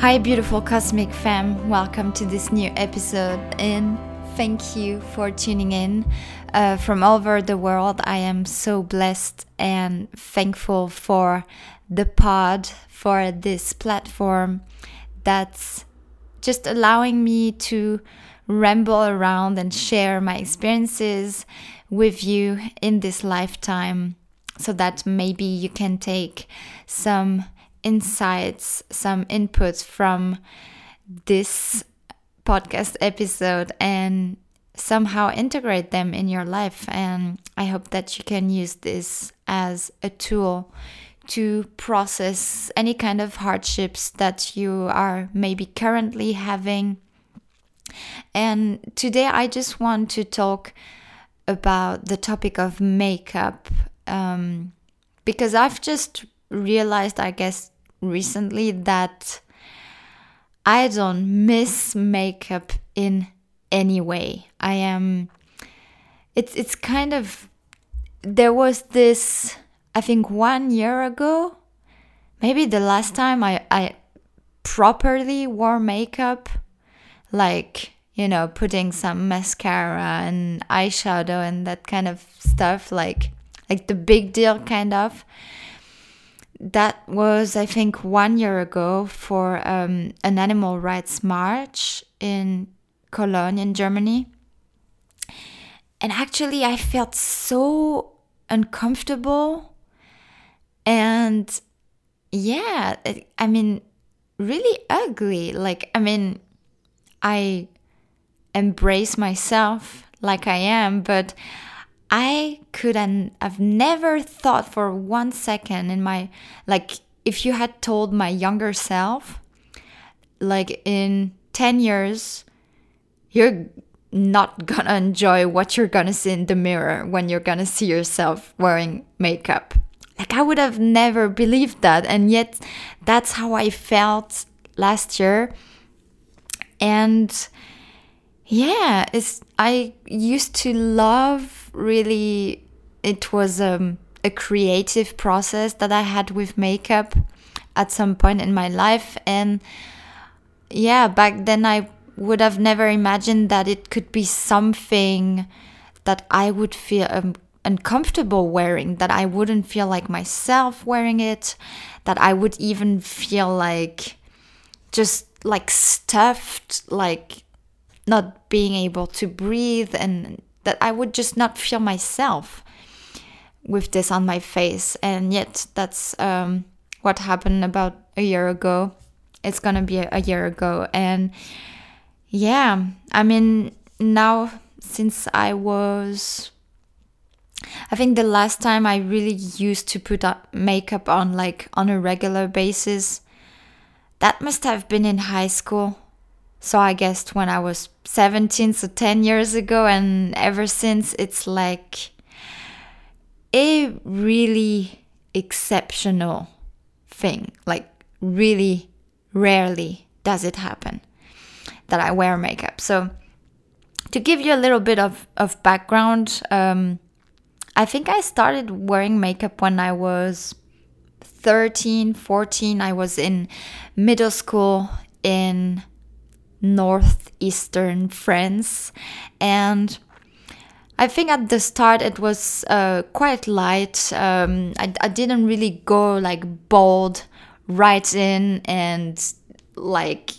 Hi, beautiful cosmic fam. Welcome to this new episode, and thank you for tuning in uh, from all over the world. I am so blessed and thankful for the pod, for this platform that's just allowing me to ramble around and share my experiences with you in this lifetime so that maybe you can take some insights, some inputs from this podcast episode and somehow integrate them in your life. And I hope that you can use this as a tool to process any kind of hardships that you are maybe currently having. And today I just want to talk about the topic of makeup um, because I've just realized, I guess, recently that I don't miss makeup in any way. I am. It's it's kind of. There was this. I think one year ago, maybe the last time I I properly wore makeup, like you know, putting some mascara and eyeshadow and that kind of stuff, like like the big deal kind of that was, I think, one year ago for um, an animal rights march in Cologne, in Germany. And actually, I felt so uncomfortable. And yeah, I mean, really ugly. Like, I mean, I embrace myself like I am, but I couldn't have never thought for one second in my like if you had told my younger self like in 10 years you're not gonna enjoy what you're gonna see in the mirror when you're gonna see yourself wearing makeup. Like I would have never believed that and yet that's how I felt last year. And yeah it's I used to love really it was um, a creative process that I had with makeup at some point in my life. And yeah back then I would have never imagined that it could be something that I would feel um, uncomfortable wearing that I wouldn't feel like myself wearing it that I would even feel like just like stuffed like not being able to breathe and that I would just not feel myself with this on my face. And yet, that's um, what happened about a year ago. It's gonna be a, year ago. And yeah, I mean, now since I was I think the last time I really used to put makeup on like on a regular basis, that must have been in high school. So I guess when I was 17, so 10 years ago, and ever since, it's like a really exceptional thing. Like, really rarely does it happen that I wear makeup. So, to give you a little bit of, of background, um, I think I started wearing makeup when I was 13, 14. I was in middle school in northeastern France. And I think at the start it was uh, quite light. Um, I, I didn't really go like bold right in and like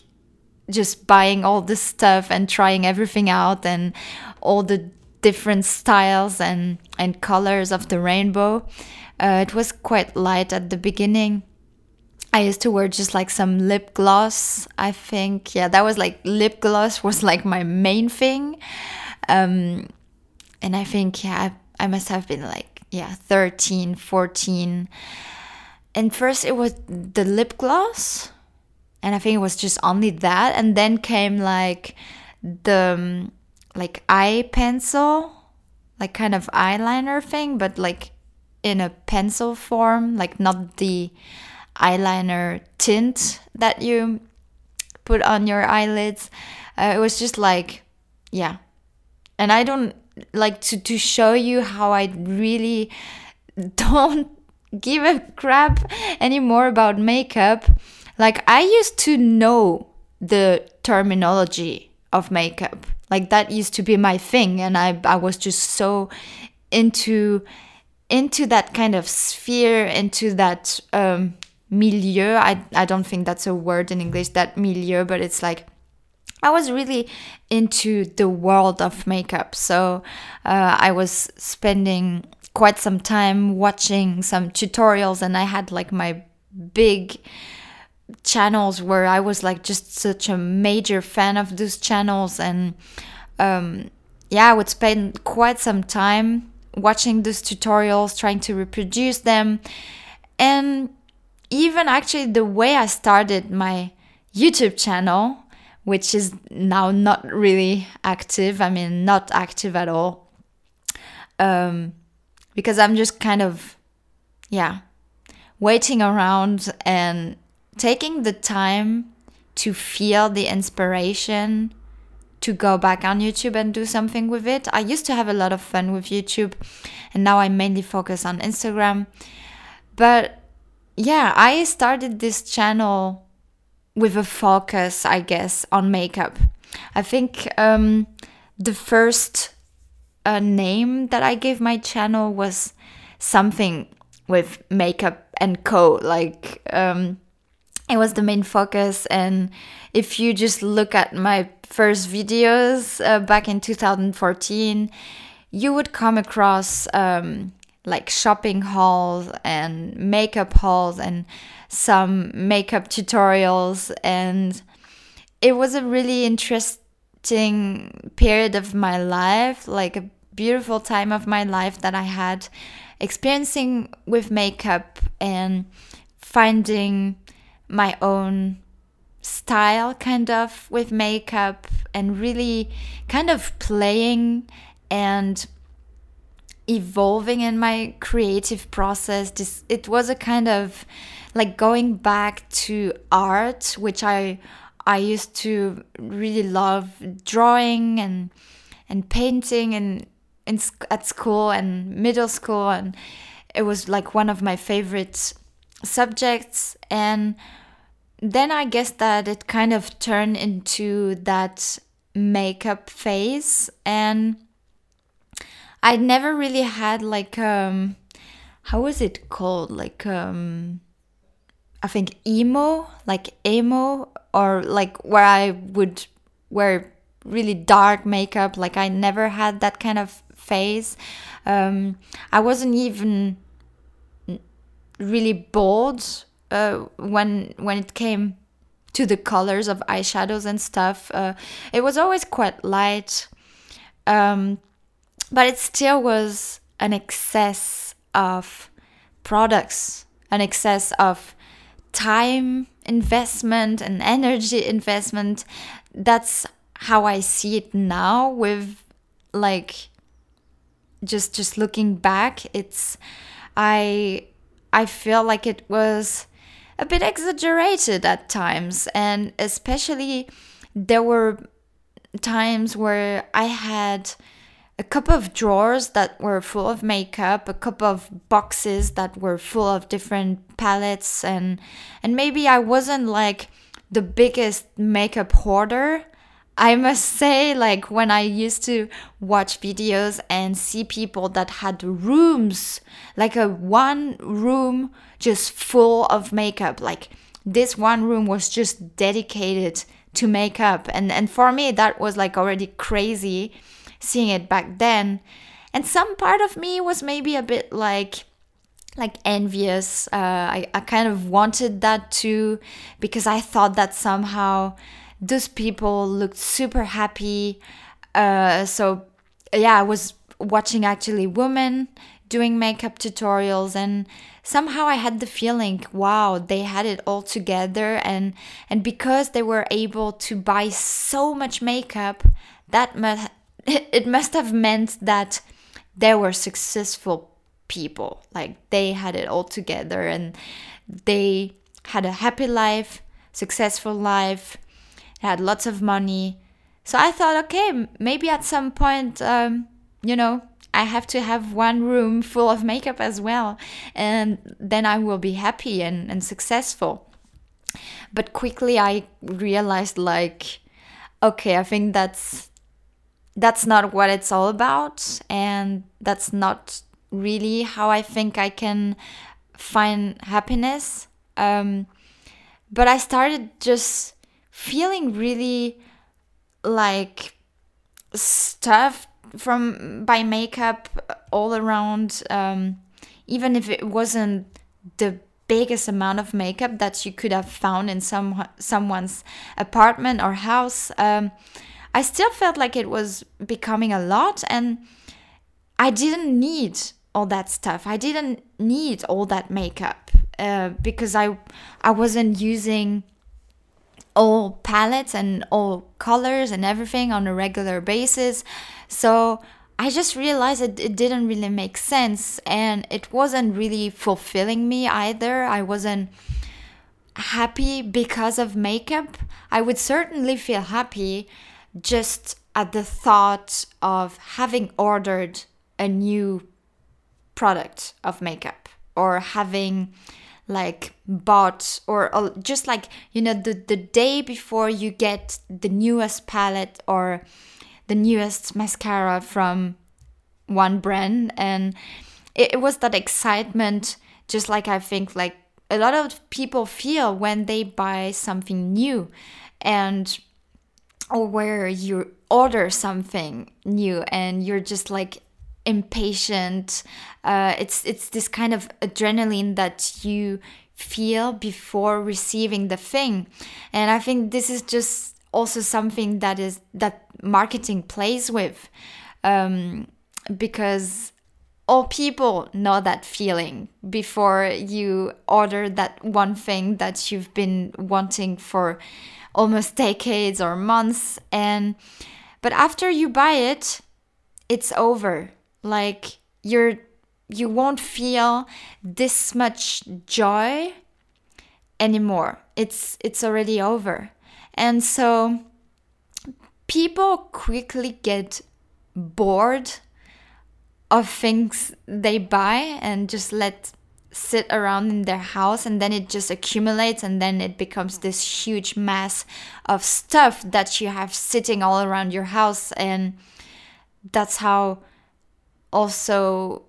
just buying all this stuff and trying everything out and all the different styles and, and colors of the rainbow. Uh, it was quite light at the beginning. I used to wear just like some lip gloss. I think, yeah, that was like lip gloss was like my main thing. Um, and I think, yeah, I, I must have been like, yeah, 13, 14. And first it was the lip gloss. And I think it was just only that. And then came like the um, like eye pencil, like kind of eyeliner thing, but like in a pencil form, like not the eyeliner tint that you put on your eyelids. Uh, it was just like, yeah. And I don't like to, to show you how I really don't give a crap anymore about makeup. like I used to know the terminology of makeup. Like that used to be my thing and I I was just so into into that kind of sphere, into that um milieu. I I don't think that's a word in English that milieu, but it's like I was really into the world of makeup. So uh, I was spending quite some time watching some tutorials, and I had like my big channels where I was like just such a major fan of those channels. And um, yeah, I would spend quite some time watching those tutorials, trying to reproduce them. And even actually, the way I started my YouTube channel which is now not really active. I mean, not active at all. Um, because I'm just kind of, yeah, waiting around and taking the time to feel the inspiration to go back on YouTube and do something with it. I used to have a lot of fun with YouTube and now I mainly focus on Instagram. But yeah, I started this channel with a focus, I guess, on makeup. I think um, the first uh, name that I gave my channel was something with makeup and co. Like um, it was the main focus. And if you just look at my first videos uh, back in 2014, you would come across um, like shopping hauls and makeup hauls and some makeup tutorials. And it was a really interesting period of my life like a beautiful time of my life that i had experiencing with makeup and finding my own style kind of with makeup and really kind of playing and evolving in my creative process this it was a kind of like going back to art which i i used to really love drawing and and painting and in, at school and middle school and it was like one of my favorite subjects. And then i guess that it kind of turned into that makeup phase and I never really had like um how was it called? Like um I think emo, like emo or like where I would wear really dark makeup. Like I never had that kind of phase. Um I wasn't even really bold uh, when when it came to the colors of eyeshadows and stuff. Uh, it was always quite light. Um, but it still was an excess of products, an excess of time investment and energy investment. That's how I see it now with like just just looking back it's I I feel like it was a bit exaggerated at times and especially there were times where I had a couple of drawers that were full of makeup, a couple of boxes that were full of different palettes and and maybe I wasn't like the biggest makeup hoarder. I must say like when I used to watch videos and see people that had rooms, like a one room just full of makeup, like this one room was just dedicated to makeup and and for me that was like already crazy seeing it back then. And some part of me was maybe a bit like like envious. Uh, I, I kind of wanted that too because I thought that somehow those people looked super happy. Uh, so yeah, I was watching actually women doing makeup tutorials and somehow I had the feeling wow they had it all together and and because they were able to buy so much makeup that must it must have meant that they were successful people. Like they had it all together and they had a happy life, successful life, had lots of money. So I thought, okay, maybe at some point, um, you know, I have to have one room full of makeup as well. And then I will be happy and, and successful. but quickly I realized like okay, I think that's that's not what it's all about and that's not really how I think I can find happiness. Um, but I started just feeling really like stuff from by makeup all around um, even if it wasn't the biggest amount of makeup that you could have found in some someone's apartment or house um, i still felt like it was becoming a lot and i didn't need all that stuff i didn't need all that makeup uh, because i i wasn't using all palettes and all colors and everything on a regular basis. So I just realized it, it didn't really make sense and it wasn't really fulfilling me either. I wasn't happy because of makeup. I would certainly feel happy just at the thought of having ordered a new product of makeup or having like bought or, or just like you know the the day before you get the newest palette or the newest mascara from one brand. And it, it was that excitement just like i think like a lot of people feel when they buy something new. And or where you order something new and you're just like impatient. Uh, it's it's this kind of adrenaline that you feel before receiving the thing, and I think this is just also something that is that marketing plays with, um, because all people know that feeling before you order that one thing that you've been wanting for almost decades or months and but after you buy it it's over like you're you won't feel this much joy anymore. It's it's already over. And so people quickly get bored of things they buy and just let sit around in their house and then it just accumulates and then it becomes this huge mass of stuff that you have sitting all around your house. And that's how also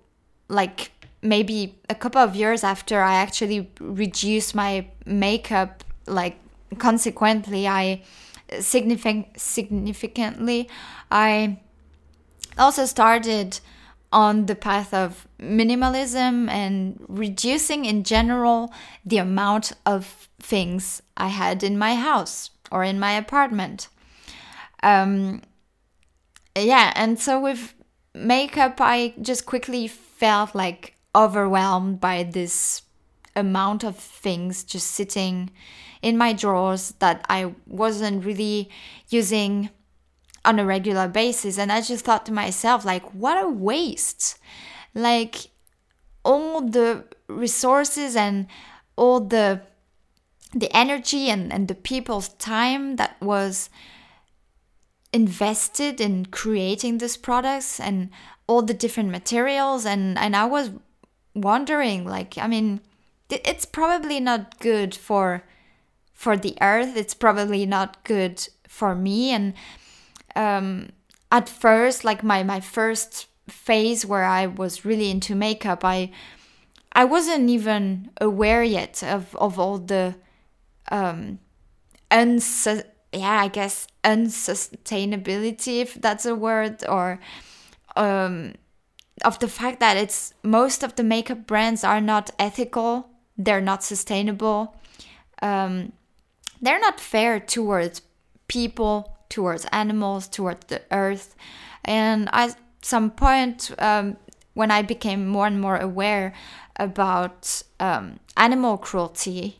like maybe a couple of years after I actually reduced my makeup, like consequently, I significant significantly, I also started on the path of minimalism and reducing in general the amount of things I had in my house or in my apartment. Um, yeah, and so with makeup, I just quickly felt like overwhelmed by this amount of things just sitting in my drawers that I wasn't really using on a regular basis. And I just thought to myself, like, what a waste! Like, all the resources and all the the energy and, and the people's time that was invested in creating these products and all the different materials and and I was wondering like I mean it's probably not good for for the earth it's probably not good for me and um at first like my my first phase where I was really into makeup I I wasn't even aware yet of of all the um uns- yeah, I guess unsustainability, if that's a word, or um, of the fact that it's most of the makeup brands are not ethical, they're not sustainable, um, they're not fair towards people, towards animals, towards the earth. And at some point, um, when I became more and more aware about um, animal cruelty,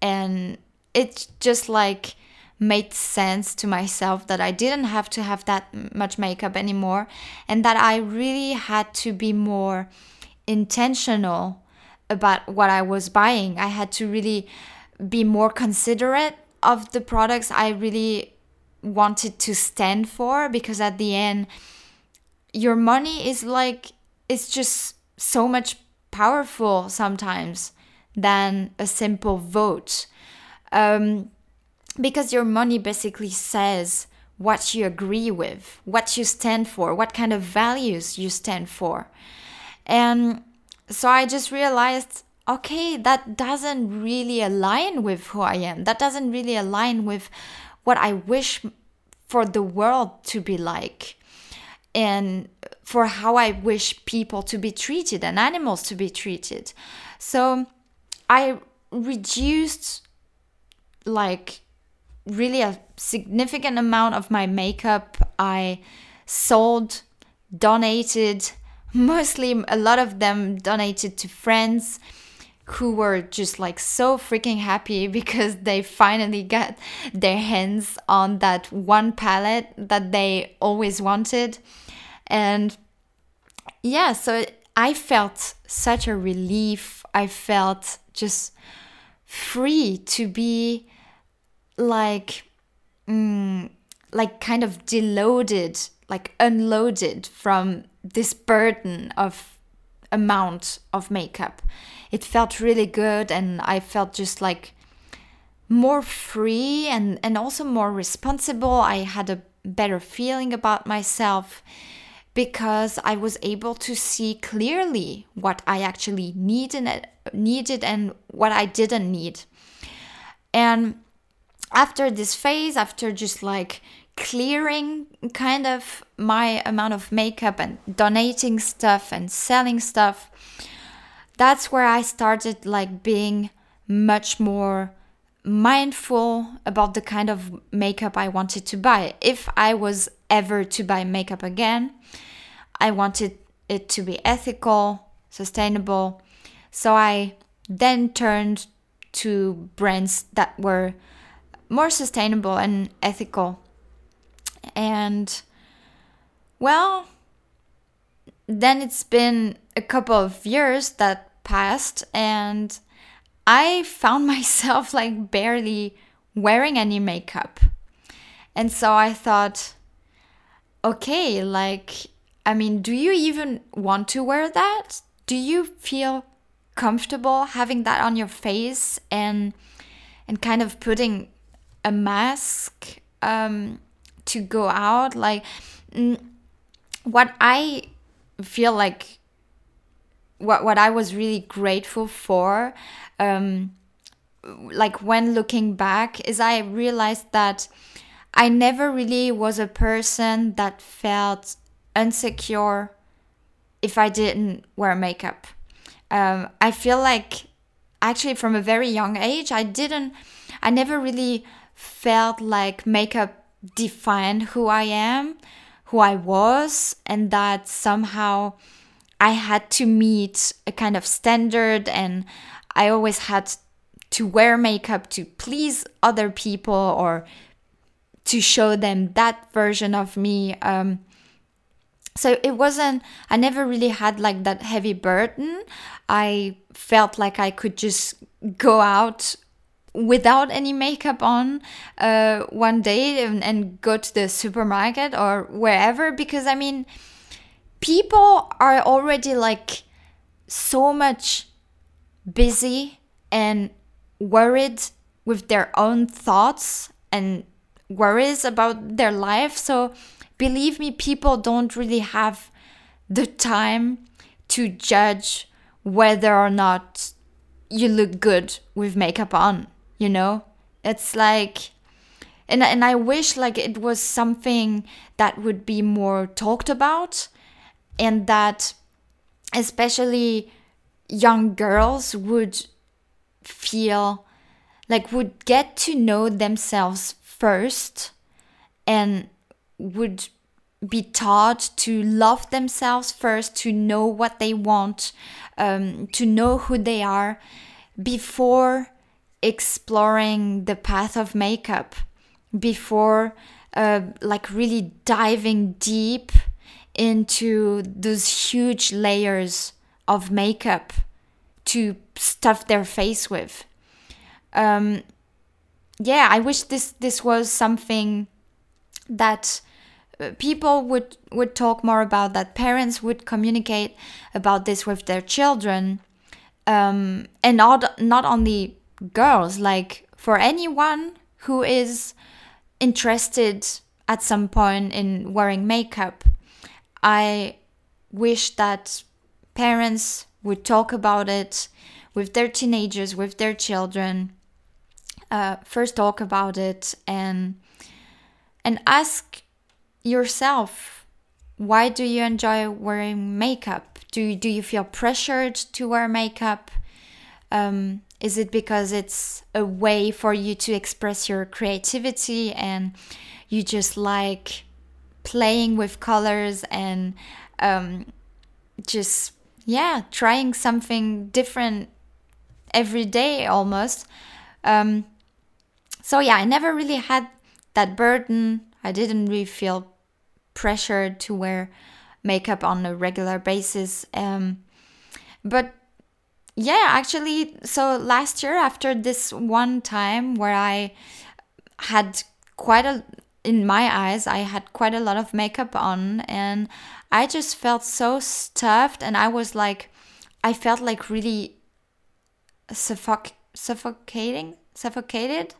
and it just like made sense to myself that I didn't have to have that much makeup anymore and that I really had to be more intentional about what I was buying. I had to really be more considerate of the products I really wanted to stand for because at the end your money is like it's just so much powerful sometimes than a simple vote Um, because your money basically says what you agree with, what you stand for, what kind of values you stand for. And so I just realized okay, that doesn't really align with who I am. That doesn't really align with what I wish for the world to be like and for how I wish people to be treated and animals to be treated. So I reduced like really a significant amount of my makeup. I sold, donated, mostly a lot of them donated to friends who were just like so freaking happy because they finally got their hands on that one palette that they always wanted. And yeah, so I felt such a relief. I felt just free to be like mm, like kind of deloaded like unloaded from this burden of amount of makeup. It felt really good and i felt just like more free and and also more responsible. I had a better feeling about myself because i was able to see clearly what i actually needed needed and what i didn't need. And after this phase, after just like clearing kind of my amount of makeup and donating stuff and selling stuff, that's where I started like being much more mindful about the kind of makeup I wanted to buy. If I was ever to buy makeup again, I wanted it to be ethical, sustainable. So I then turned to brands that were more sustainable and ethical. And well, then it's been a couple of years that passed, and I found myself like barely wearing any makeup. And so I thought, okay, like, I mean, do you even want to wear that? Do you feel comfortable having that on your face and and kind of putting a mask um, to go out. Like, what I feel like, what what I was really grateful for, um, like when looking back, is I realized that I never really was a person that felt insecure if I didn't wear makeup. Um, I feel like actually from a very young age, I didn't, I never really felt like makeup defined who I am, who I was, and that somehow I had to meet a kind of standard and I always had to wear makeup to please other people or to show them that version of me. Um, so it wasn't, I never really had like that heavy burden. I felt like I could just go out without any makeup on uh, one day and, and go to the supermarket or wherever because I mean, people are already like so much busy and worried with their own thoughts and worries about their life. So, believe me, people don't really have the time to judge whether or not you look good with makeup on you know? It's like and and I wish like it was something that would be more talked about and that especially young girls would feel like would get to know themselves first and would be taught to love themselves first to know what they want um, to know who they are before exploring the path of makeup before uh, like really diving deep into those huge layers of makeup to stuff their face with. Um, yeah, I wish this this was something that uh, people would would talk more about. That parents would communicate about this with their children, um, and not not only girls like for anyone who is interested at some point in wearing makeup, I wish that parents would talk about it with their teenagers, with their children. Uh, first, talk about it and and ask yourself why do you enjoy wearing makeup? Do you, do you feel pressured to wear makeup? Um, is it because it's a way for you to express your creativity and you just like playing with colors and um, just, yeah, trying something different every day almost? Um, so, yeah, I never really had that burden. I didn't really feel pressured to wear makeup on a regular basis. Um, but yeah, actually, so last year, after this one time where I had quite a, in my eyes, I had quite a lot of makeup on, and I just felt so stuffed, and I was like, I felt like really suffoc- suffocating, suffocated.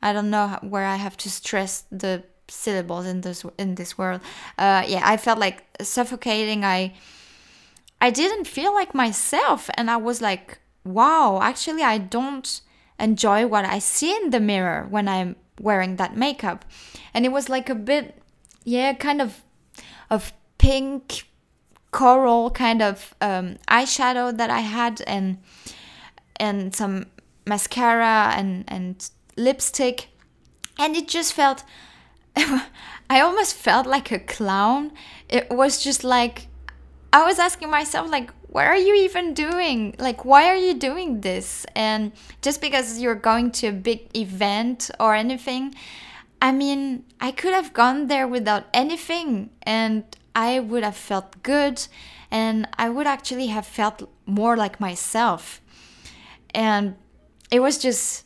I don't know where I have to stress the syllables in this in this world. Uh, yeah, I felt like suffocating. I I didn't feel like myself. And I was like, wow, actually, I don't enjoy what I see in the mirror when I'm wearing that makeup. And it was like a bit, yeah, kind of, of pink coral kind of um, eyeshadow that I had and and some mascara and and lipstick and it just felt I almost felt like a clown. It was just like I was asking myself, like, what are you even doing? Like, why are you doing this? And just because you're going to a big event or anything, I mean, I could have gone there without anything and I would have felt good and I would actually have felt more like myself. And it was just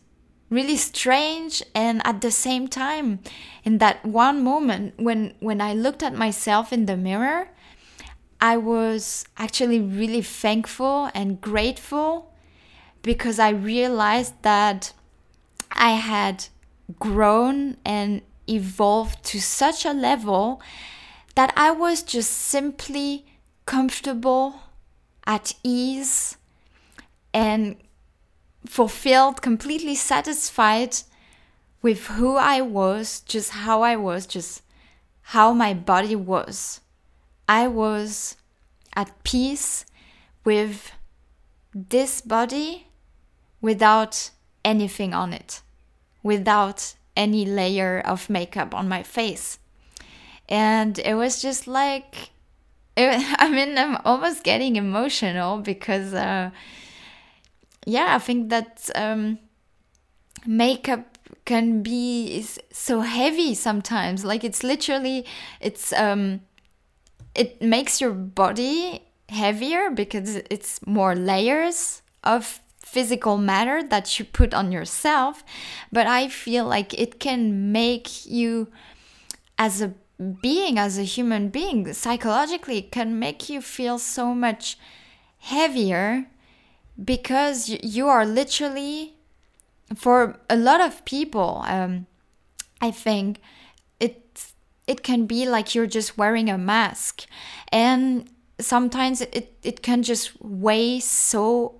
really strange and at the same time in that one moment when when I looked at myself in the mirror I was actually really thankful and grateful because I realized that I had grown and evolved to such a level that I was just simply comfortable, at ease, and fulfilled, completely satisfied with who I was, just how I was, just how my body was. I was at peace with this body without anything on it, without any layer of makeup on my face. And it was just like, it, I mean, I'm almost getting emotional because, uh, yeah, I think that um, makeup can be so heavy sometimes. Like it's literally, it's um, it makes your body heavier because it's more layers of physical matter that you put on yourself. But i feel like it can make you as a being as a human being psychologically can make you feel so much heavier because you are literally for a lot of people um, i think it can be like you're just wearing a mask. And sometimes it, it can just weigh so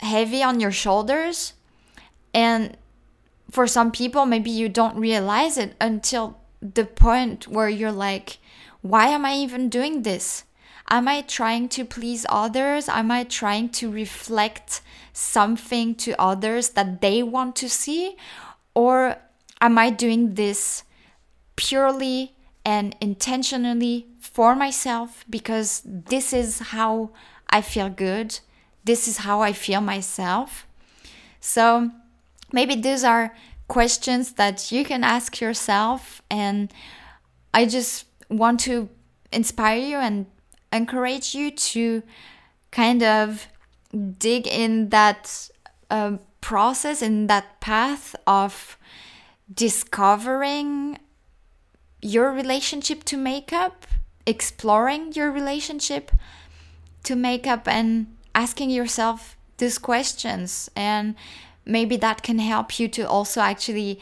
heavy on your shoulders. And for some people maybe you don't realize it until the point where you're like why am i even doing this? Am i trying to please others? Am i trying to reflect something to others that they want to see? Or am i doing this purely and intentionally for myself because this is how I feel good. This is how I feel myself. So maybe these are questions that you can ask yourself. And I just want to inspire you and encourage you to kind of dig in that uh, process, in that path of discovering your relationship to makeup, exploring your relationship to makeup, and asking yourself these questions. And maybe that can help you to also actually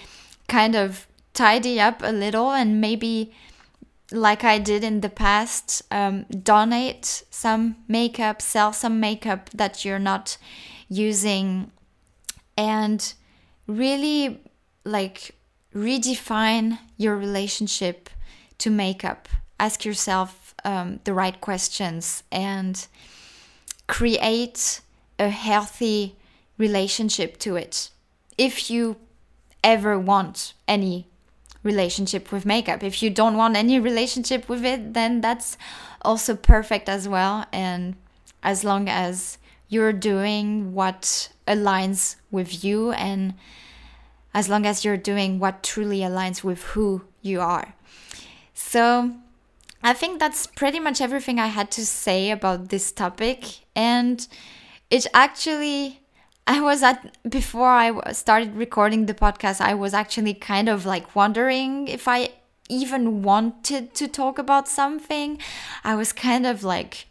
kind of tidy up a little and maybe like I did in the past, um, donate some makeup, sell some makeup that you're not using, and really like redefine your relationship to makeup. Ask yourself um, the right questions and create a healthy relationship to it. If you ever want any relationship with makeup. If you don't want any relationship with it, then that's also perfect as well. And as long as you're doing what aligns with you and as long as you're doing what truly aligns with who you are. So, I think that's pretty much everything I had to say about this topic. And it actually I was at before I started recording the podcast, I was actually kind of like wondering if I even wanted to talk about something. I was kind of like,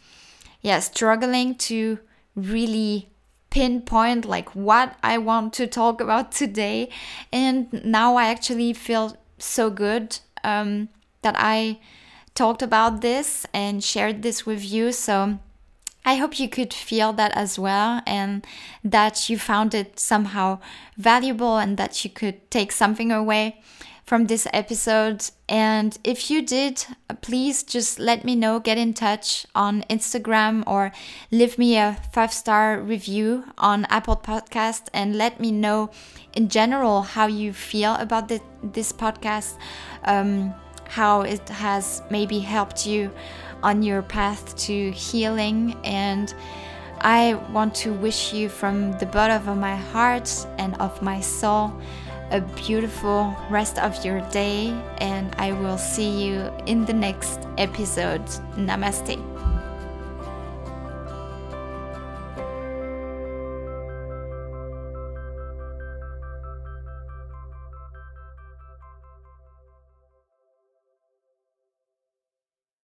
yeah, struggling to really pinpoint like what I want to talk about today. And now I actually feel so good um, that I talked about this and shared this with you. So I hope you could feel that as well and that you found it somehow valuable and that you could take something away from this episode. And if you did, please just let me know, get in touch on Instagram or leave me a five star review on Apple Podcast and let me know in general how you feel about the, this podcast, um, how it has maybe helped you on your path to healing. And I want to wish you from the bottom of my heart and of my soul a beautiful rest of your day. And I will see you in the next episode. Namaste.